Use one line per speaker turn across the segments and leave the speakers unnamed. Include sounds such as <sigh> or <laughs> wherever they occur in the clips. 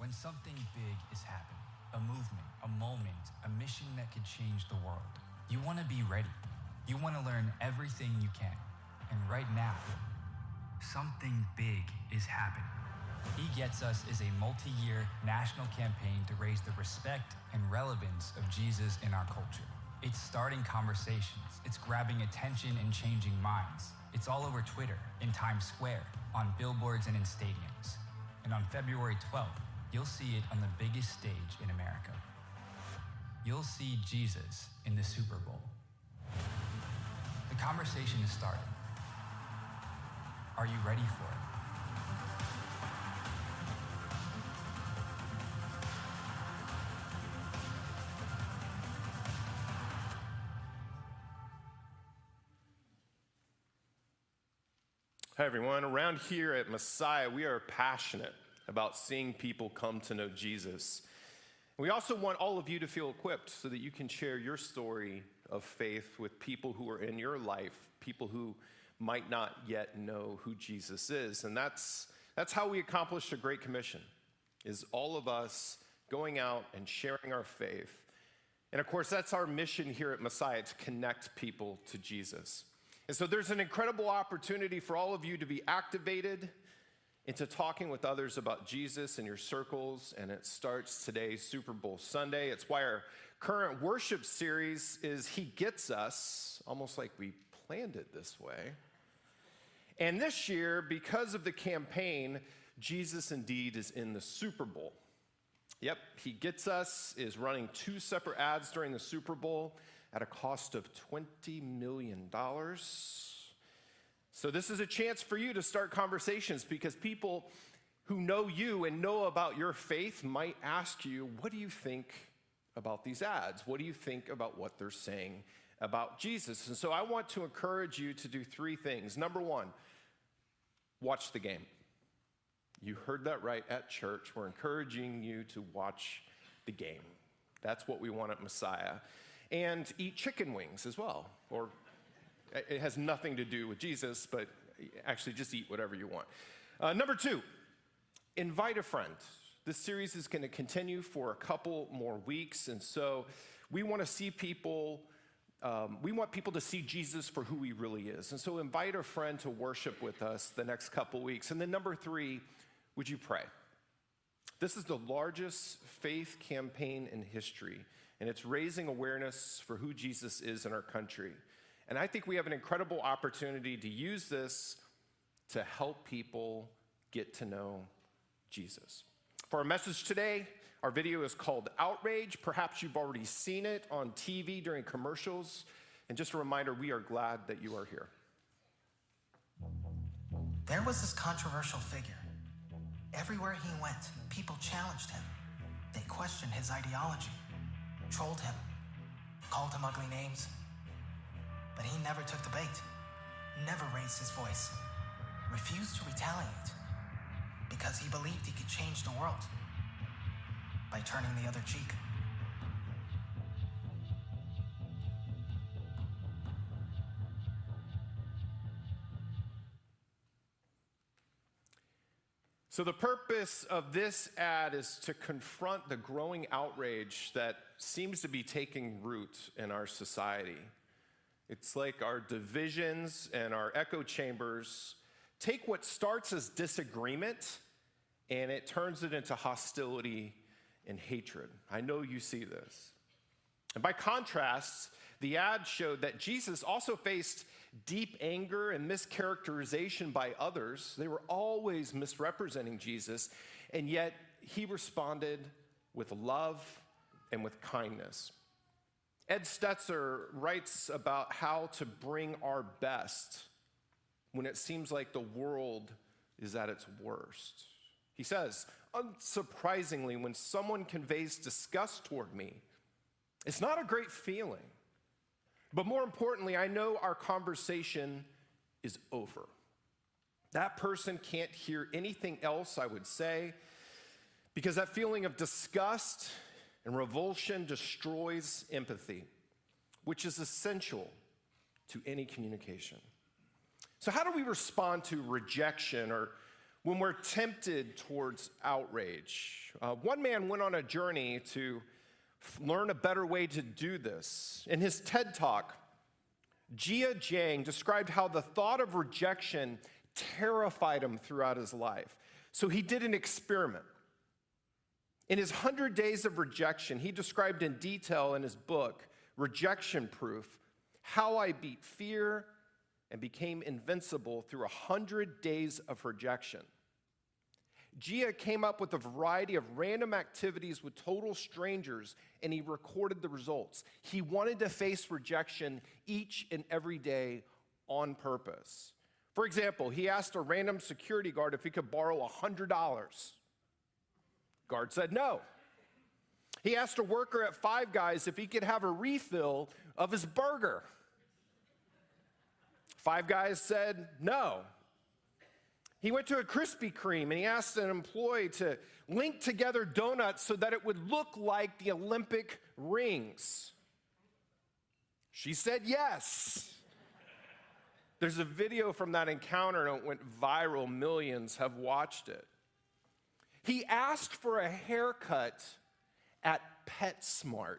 When something big is happening, a movement, a moment, a mission that could change the world, you want to be ready. You want to learn everything you can. And right now, something big is happening. He Gets Us is a multi year national campaign to raise the respect and relevance of Jesus in our culture. It's starting conversations, it's grabbing attention and changing minds. It's all over Twitter, in Times Square, on billboards, and in stadiums. And on February 12th, you'll see it on the biggest stage in America. You'll see Jesus in the Super Bowl. The conversation is starting. Are you ready for it?
Hi, everyone. Around here at Messiah, we are passionate about seeing people come to know Jesus. We also want all of you to feel equipped so that you can share your story of faith with people who are in your life, people who might not yet know who Jesus is. And that's, that's how we accomplish the Great Commission, is all of us going out and sharing our faith. And of course, that's our mission here at Messiah to connect people to Jesus. And so there's an incredible opportunity for all of you to be activated into talking with others about Jesus in your circles, and it starts today, Super Bowl Sunday. It's why our current worship series is He Gets Us, almost like we planned it this way. And this year, because of the campaign, Jesus indeed is in the Super Bowl. Yep, He Gets Us is running two separate ads during the Super Bowl at a cost of $20 million. So, this is a chance for you to start conversations because people who know you and know about your faith might ask you, What do you think about these ads? What do you think about what they're saying about Jesus? And so, I want to encourage you to do three things. Number one, watch the game. You heard that right at church. We're encouraging you to watch the game. That's what we want at Messiah and eat chicken wings as well. Or it has nothing to do with Jesus, but actually just eat whatever you want. Uh, number two, invite a friend. This series is going to continue for a couple more weeks, and so we want to see people. Um, we want people to see Jesus for who he really is. And so invite a friend to worship with us the next couple weeks. And then, number three, would you pray? This is the largest faith campaign in history and it's raising awareness for who Jesus is in our country. And I think we have an incredible opportunity to use this to help people get to know Jesus. For our message today, our video is called Outrage. Perhaps you've already seen it on TV during commercials. And just a reminder, we are glad that you are here.
There was this controversial figure. Everywhere he went, people challenged him. They questioned his ideology trolled him, called him ugly names. But he never took the bait, never raised his voice, refused to retaliate because he believed he could change the world by turning the other cheek.
So, the purpose of this ad is to confront the growing outrage that seems to be taking root in our society. It's like our divisions and our echo chambers take what starts as disagreement and it turns it into hostility and hatred. I know you see this. And by contrast, the ad showed that Jesus also faced deep anger and mischaracterization by others. They were always misrepresenting Jesus, and yet he responded with love and with kindness. Ed Stetzer writes about how to bring our best when it seems like the world is at its worst. He says, unsurprisingly, when someone conveys disgust toward me, it's not a great feeling. But more importantly, I know our conversation is over. That person can't hear anything else I would say because that feeling of disgust and revulsion destroys empathy, which is essential to any communication. So, how do we respond to rejection or when we're tempted towards outrage. Uh, one man went on a journey to learn a better way to do this. In his TED talk, Jia Jiang described how the thought of rejection terrified him throughout his life. So he did an experiment. In his 100 days of rejection, he described in detail in his book, Rejection Proof, how I beat fear and became invincible through 100 days of rejection. Jia came up with a variety of random activities with total strangers and he recorded the results. He wanted to face rejection each and every day on purpose. For example, he asked a random security guard if he could borrow $100. Guard said no. He asked a worker at Five Guys if he could have a refill of his burger. Five Guys said no. He went to a Krispy Kreme and he asked an employee to link together donuts so that it would look like the Olympic rings. She said yes. There's a video from that encounter and it went viral. Millions have watched it. He asked for a haircut at PetSmart.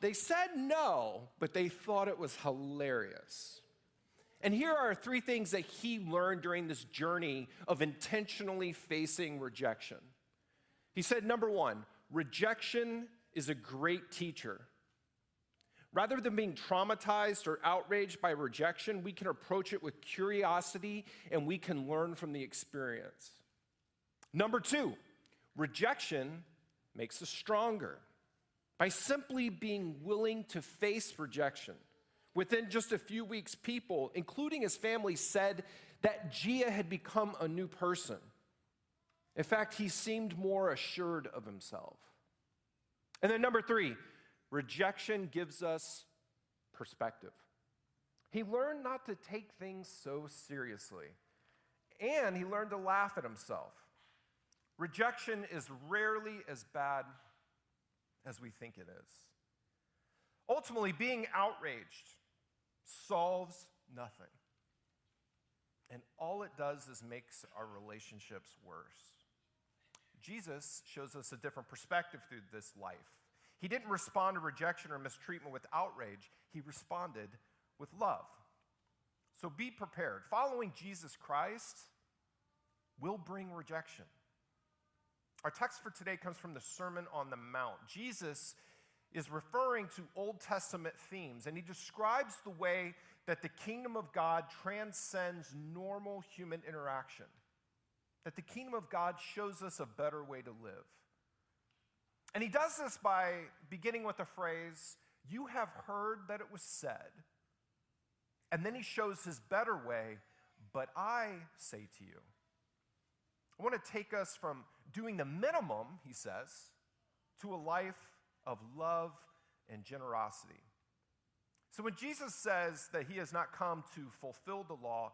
They said no, but they thought it was hilarious. And here are three things that he learned during this journey of intentionally facing rejection. He said, number one, rejection is a great teacher. Rather than being traumatized or outraged by rejection, we can approach it with curiosity and we can learn from the experience. Number two, rejection makes us stronger. By simply being willing to face rejection, within just a few weeks, people, including his family, said that Jia had become a new person. In fact, he seemed more assured of himself. And then, number three, rejection gives us perspective. He learned not to take things so seriously, and he learned to laugh at himself. Rejection is rarely as bad as we think it is. Ultimately, being outraged solves nothing. And all it does is makes our relationships worse. Jesus shows us a different perspective through this life. He didn't respond to rejection or mistreatment with outrage, he responded with love. So be prepared. Following Jesus Christ will bring rejection. Our text for today comes from the Sermon on the Mount. Jesus is referring to Old Testament themes, and he describes the way that the kingdom of God transcends normal human interaction. That the kingdom of God shows us a better way to live. And he does this by beginning with the phrase, You have heard that it was said. And then he shows his better way, but I say to you. I want to take us from doing the minimum, he says, to a life of love and generosity. So when Jesus says that he has not come to fulfill the law,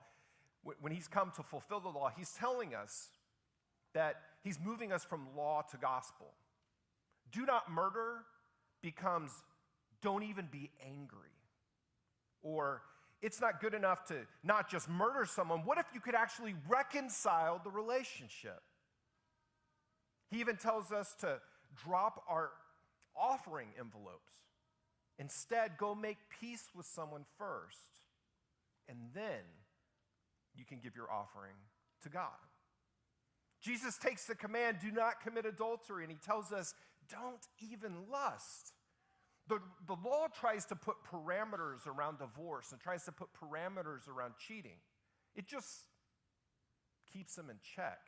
when he's come to fulfill the law, he's telling us that he's moving us from law to gospel. Do not murder becomes don't even be angry. Or it's not good enough to not just murder someone. What if you could actually reconcile the relationship? He even tells us to drop our offering envelopes. Instead, go make peace with someone first, and then you can give your offering to God. Jesus takes the command, do not commit adultery, and he tells us, don't even lust. The, the law tries to put parameters around divorce and tries to put parameters around cheating. It just keeps them in check.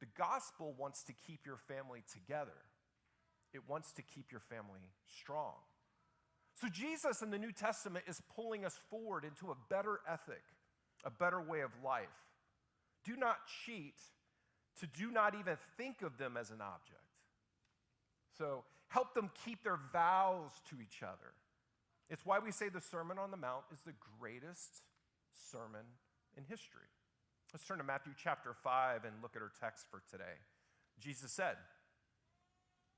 The gospel wants to keep your family together, it wants to keep your family strong. So, Jesus in the New Testament is pulling us forward into a better ethic, a better way of life. Do not cheat, to do not even think of them as an object. So, help them keep their vows to each other. It's why we say the Sermon on the Mount is the greatest sermon in history. Let's turn to Matthew chapter 5 and look at our text for today. Jesus said,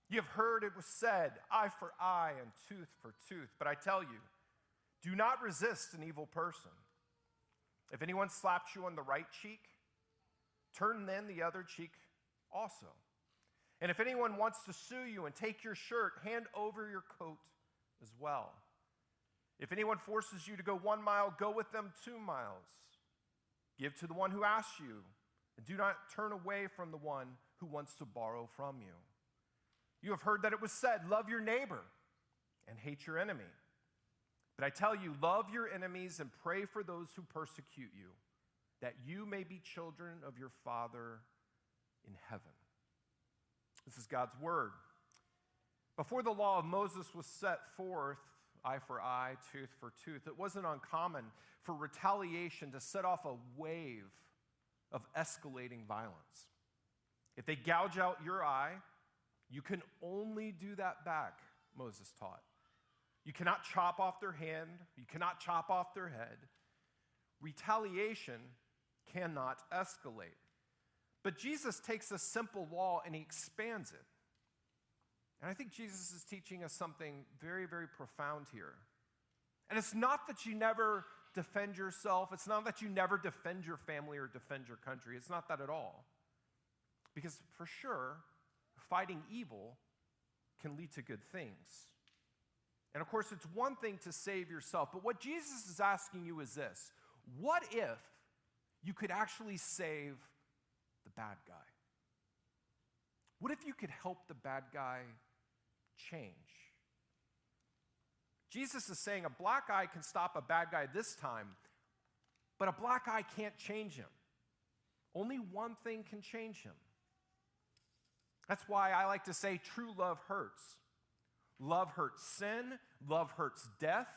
You have heard it was said, eye for eye and tooth for tooth. But I tell you, do not resist an evil person. If anyone slaps you on the right cheek, turn then the other cheek also. And if anyone wants to sue you and take your shirt, hand over your coat as well. If anyone forces you to go one mile, go with them two miles. Give to the one who asks you, and do not turn away from the one who wants to borrow from you. You have heard that it was said, Love your neighbor and hate your enemy. But I tell you, love your enemies and pray for those who persecute you, that you may be children of your Father in heaven. This is God's word. Before the law of Moses was set forth, eye for eye, tooth for tooth, it wasn't uncommon for retaliation to set off a wave of escalating violence. If they gouge out your eye, you can only do that back, Moses taught. You cannot chop off their hand, you cannot chop off their head. Retaliation cannot escalate. But Jesus takes a simple law and he expands it. And I think Jesus is teaching us something very, very profound here. And it's not that you never defend yourself, it's not that you never defend your family or defend your country. It's not that at all. Because for sure, fighting evil can lead to good things. And of course, it's one thing to save yourself, but what Jesus is asking you is this What if you could actually save bad guy? What if you could help the bad guy change? Jesus is saying a black eye can stop a bad guy this time, but a black eye can't change him. Only one thing can change him. That's why I like to say true love hurts. Love hurts sin, love hurts death,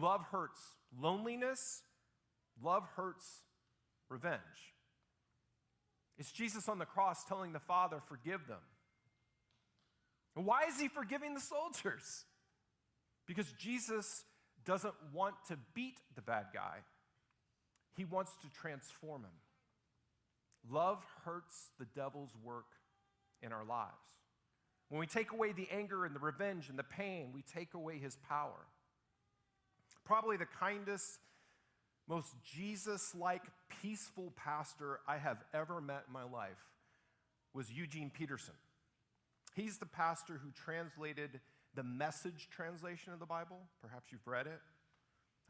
love hurts loneliness, love hurts revenge. It's Jesus on the cross telling the Father, Forgive them. Why is he forgiving the soldiers? Because Jesus doesn't want to beat the bad guy, he wants to transform him. Love hurts the devil's work in our lives. When we take away the anger and the revenge and the pain, we take away his power. Probably the kindest, most Jesus like, peaceful pastor I have ever met in my life was Eugene Peterson. He's the pastor who translated the message translation of the Bible. Perhaps you've read it.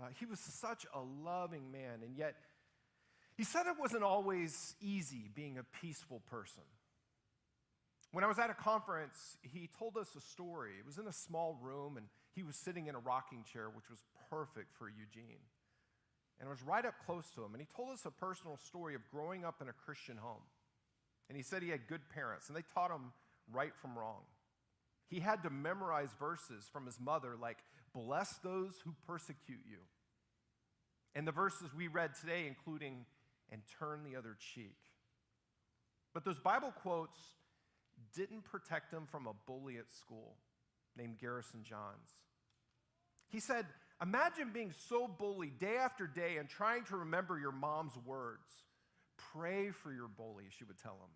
Uh, he was such a loving man, and yet he said it wasn't always easy being a peaceful person. When I was at a conference, he told us a story. It was in a small room, and he was sitting in a rocking chair, which was perfect for Eugene. And was right up close to him, and he told us a personal story of growing up in a Christian home. And he said he had good parents, and they taught him right from wrong. He had to memorize verses from his mother, like, bless those who persecute you. And the verses we read today, including, and turn the other cheek. But those Bible quotes didn't protect him from a bully at school named Garrison Johns. He said, Imagine being so bullied day after day and trying to remember your mom's words. Pray for your bully, she would tell him.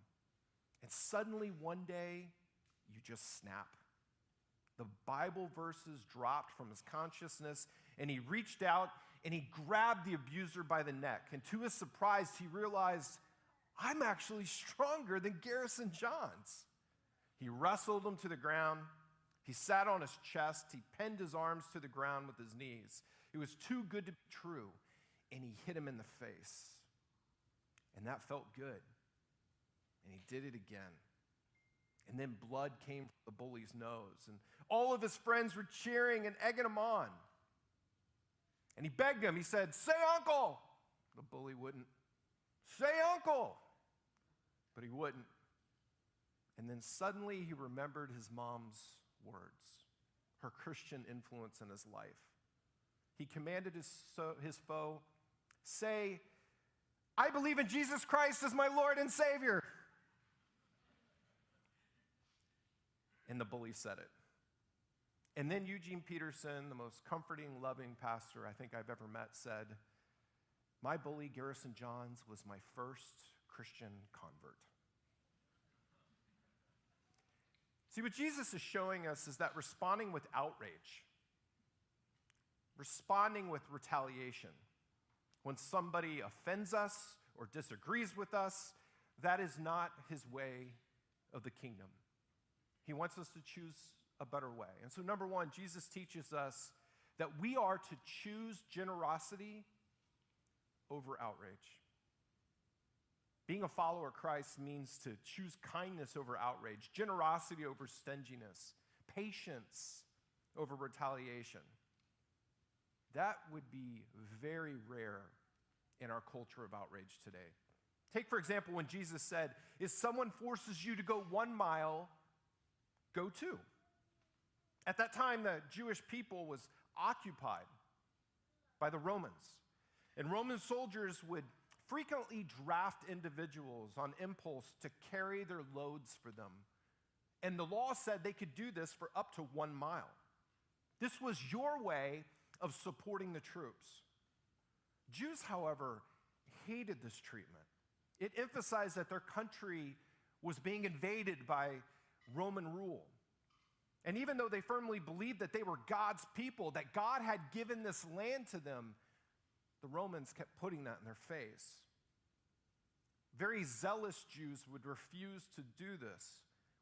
And suddenly, one day, you just snap. The Bible verses dropped from his consciousness, and he reached out and he grabbed the abuser by the neck. And to his surprise, he realized, I'm actually <laughs> stronger than Garrison Johns. He wrestled him to the ground. He sat on his chest. He pinned his arms to the ground with his knees. It was too good to be true. And he hit him in the face. And that felt good. And he did it again. And then blood came from the bully's nose. And all of his friends were cheering and egging him on. And he begged him. He said, Say, uncle. The bully wouldn't. Say, uncle. But he wouldn't. And then suddenly he remembered his mom's words, her Christian influence in his life. He commanded his, so, his foe, Say, I believe in Jesus Christ as my Lord and Savior. And the bully said it. And then Eugene Peterson, the most comforting, loving pastor I think I've ever met, said, My bully, Garrison Johns, was my first Christian convert. See, what Jesus is showing us is that responding with outrage, responding with retaliation, When somebody offends us or disagrees with us, that is not his way of the kingdom. He wants us to choose a better way. And so, number one, Jesus teaches us that we are to choose generosity over outrage. Being a follower of Christ means to choose kindness over outrage, generosity over stinginess, patience over retaliation. That would be very rare in our culture of outrage today. Take, for example, when Jesus said, If someone forces you to go one mile, go two. At that time, the Jewish people was occupied by the Romans. And Roman soldiers would frequently draft individuals on impulse to carry their loads for them. And the law said they could do this for up to one mile. This was your way of supporting the troops. Jews, however, hated this treatment. It emphasized that their country was being invaded by Roman rule. And even though they firmly believed that they were God's people, that God had given this land to them, the Romans kept putting that in their face. Very zealous Jews would refuse to do this,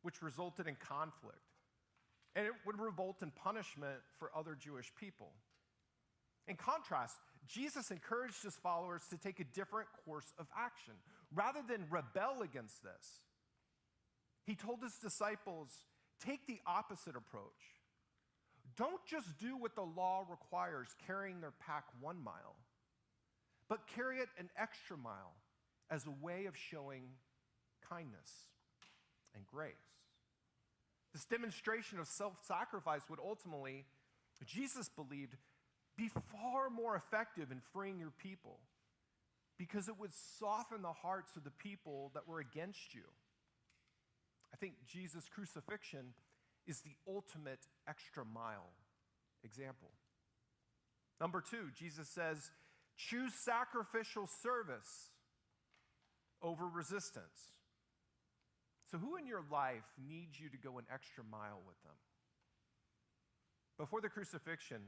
which resulted in conflict. And it would result in punishment for other Jewish people. In contrast, Jesus encouraged his followers to take a different course of action. Rather than rebel against this, he told his disciples, take the opposite approach. Don't just do what the law requires, carrying their pack one mile, but carry it an extra mile as a way of showing kindness and grace. This demonstration of self sacrifice would ultimately, Jesus believed, be far more effective in freeing your people because it would soften the hearts of the people that were against you. I think Jesus' crucifixion is the ultimate extra mile example. Number two, Jesus says, choose sacrificial service over resistance. So, who in your life needs you to go an extra mile with them? Before the crucifixion,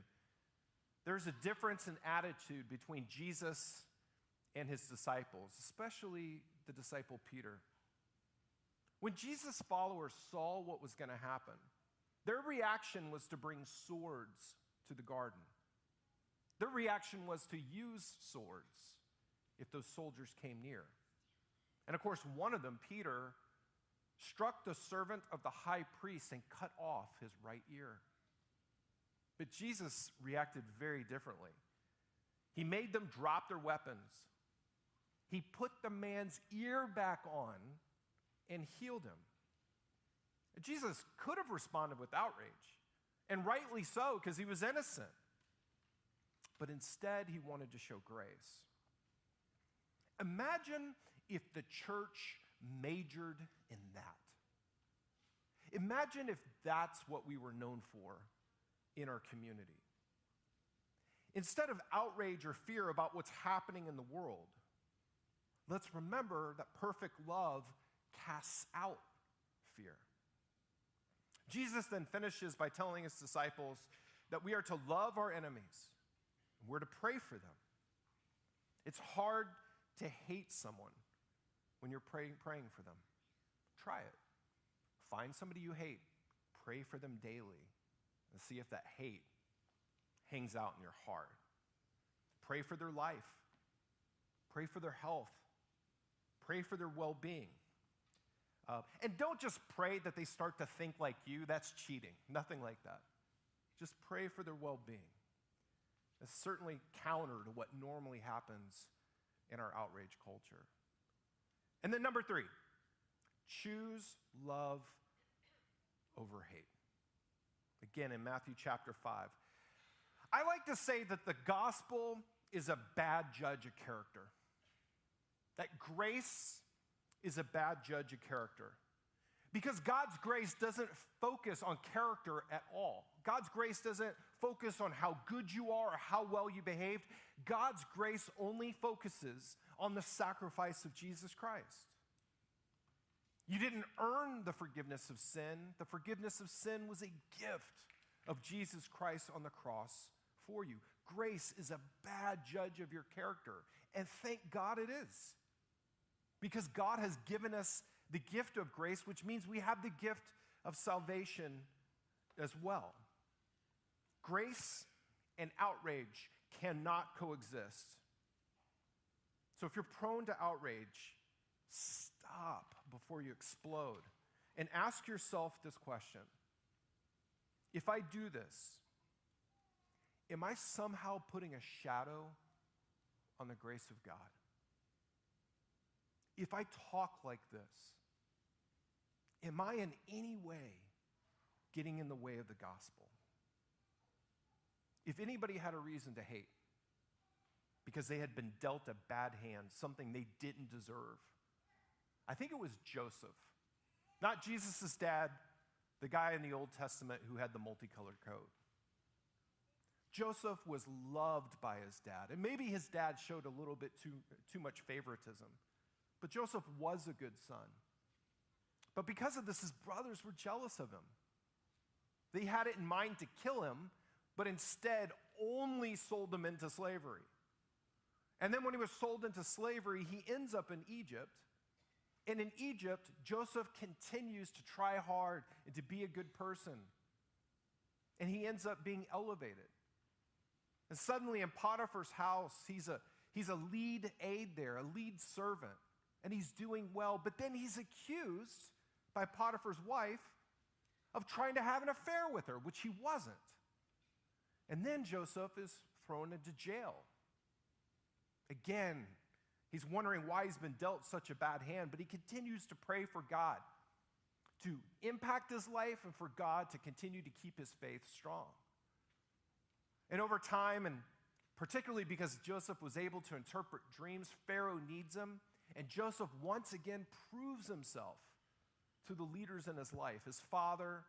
there's a difference in attitude between Jesus and his disciples, especially the disciple Peter. When Jesus' followers saw what was going to happen, their reaction was to bring swords to the garden. Their reaction was to use swords if those soldiers came near. And of course, one of them, Peter, struck the servant of the high priest and cut off his right ear. But Jesus reacted very differently. He made them drop their weapons. He put the man's ear back on and healed him. Jesus could have responded with outrage, and rightly so, because he was innocent. But instead, he wanted to show grace. Imagine if the church majored in that. Imagine if that's what we were known for in our community. Instead of outrage or fear about what's happening in the world, let's remember that perfect love casts out fear. Jesus then finishes by telling his disciples that we are to love our enemies and we're to pray for them. It's hard to hate someone when you're praying, praying for them. Try it. Find somebody you hate, pray for them daily, and see if that hate hangs out in your heart. Pray for their life, pray for their health, pray for their well being. Uh, and don't just pray that they start to think like you, that's cheating. Nothing like that. Just pray for their well being. It's certainly counter to what normally happens in our outrage culture. And then, number three, choose love over hate. Again, in Matthew chapter 5. I like to say that the gospel is a bad judge of character, that grace is a bad judge of character. Because God's grace doesn't focus on character at all. God's grace doesn't focus on how good you are or how well you behaved. God's grace only focuses on the sacrifice of Jesus Christ. You didn't earn the forgiveness of sin. The forgiveness of sin was a gift of Jesus Christ on the cross for you. grace is a bad judge of your character. And thank God it is. Because God has given us the gift of grace, which means we have the gift of salvation as well. Grace and outrage cannot coexist. So if you're prone to outrage, stop before you explode and ask yourself this question If I do this, am I somehow putting a shadow on the grace of God? If I talk like this, am I in any way getting in the way of the gospel? If anybody had a reason to hate because they had been dealt a bad hand, something they didn't deserve, I think it was Joseph. Not Jesus' dad, the guy in the Old Testament who had the multicolored coat. Joseph was loved by his dad, and maybe his dad showed a little bit too, too much favoritism, but Joseph was a good son. But because of this, his brothers were jealous of him. They had it in mind to kill him, but instead only sold him into slavery. And then when he was sold into slavery, he ends up in Egypt. And in Egypt, Joseph continues to try hard and to be a good person. And he ends up being elevated. And suddenly in Potiphar's house, he's a, he's a lead aide there, a lead servant, and he's doing well. But then he's accused by Potiphar's wife of trying to have an affair with her, which he wasn't. And then Joseph is thrown into jail. Again, he's wondering why he's been dealt such a bad hand, but he continues to pray for God to impact his life and for God to continue to keep his faith strong. And over time, and particularly because Joseph was able to interpret dreams, Pharaoh needs him. And Joseph once again proves himself to the leaders in his life his father,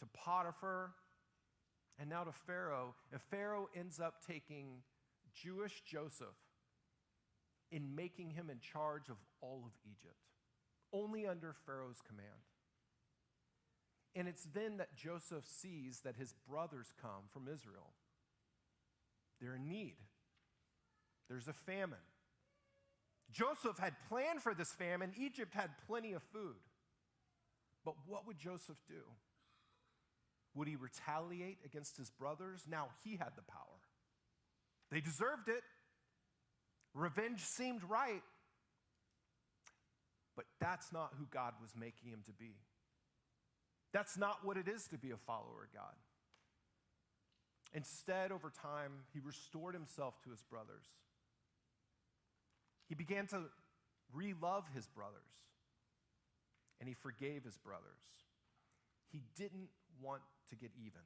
to Potiphar, and now to Pharaoh. And Pharaoh ends up taking Jewish Joseph in making him in charge of all of Egypt, only under Pharaoh's command. And it's then that Joseph sees that his brothers come from Israel. They're in need, there's a famine. Joseph had planned for this famine, Egypt had plenty of food. But what would Joseph do? Would he retaliate against his brothers? Now he had the power. They deserved it. Revenge seemed right. But that's not who God was making him to be. That's not what it is to be a follower of God. Instead, over time, he restored himself to his brothers. He began to re love his brothers, and he forgave his brothers. He didn't want to get even,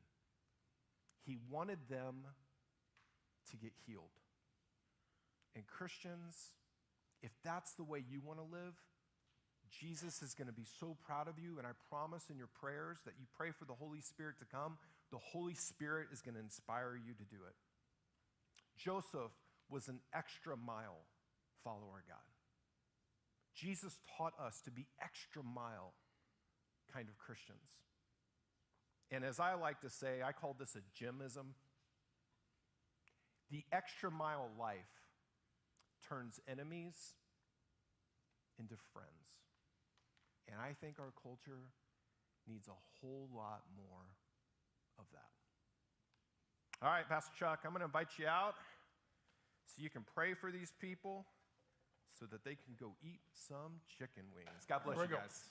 he wanted them to get healed. And Christians, if that's the way you want to live, Jesus is going to be so proud of you. And I promise in your prayers that you pray for the Holy Spirit to come, the Holy Spirit is going to inspire you to do it. Joseph was an extra mile follower our God. Jesus taught us to be extra mile kind of Christians. And as I like to say, I call this a Jimism. The extra mile life turns enemies into friends. And I think our culture needs a whole lot more of that. All right, Pastor Chuck, I'm going to invite you out so you can pray for these people so that they can go eat some chicken wings. God bless you guys.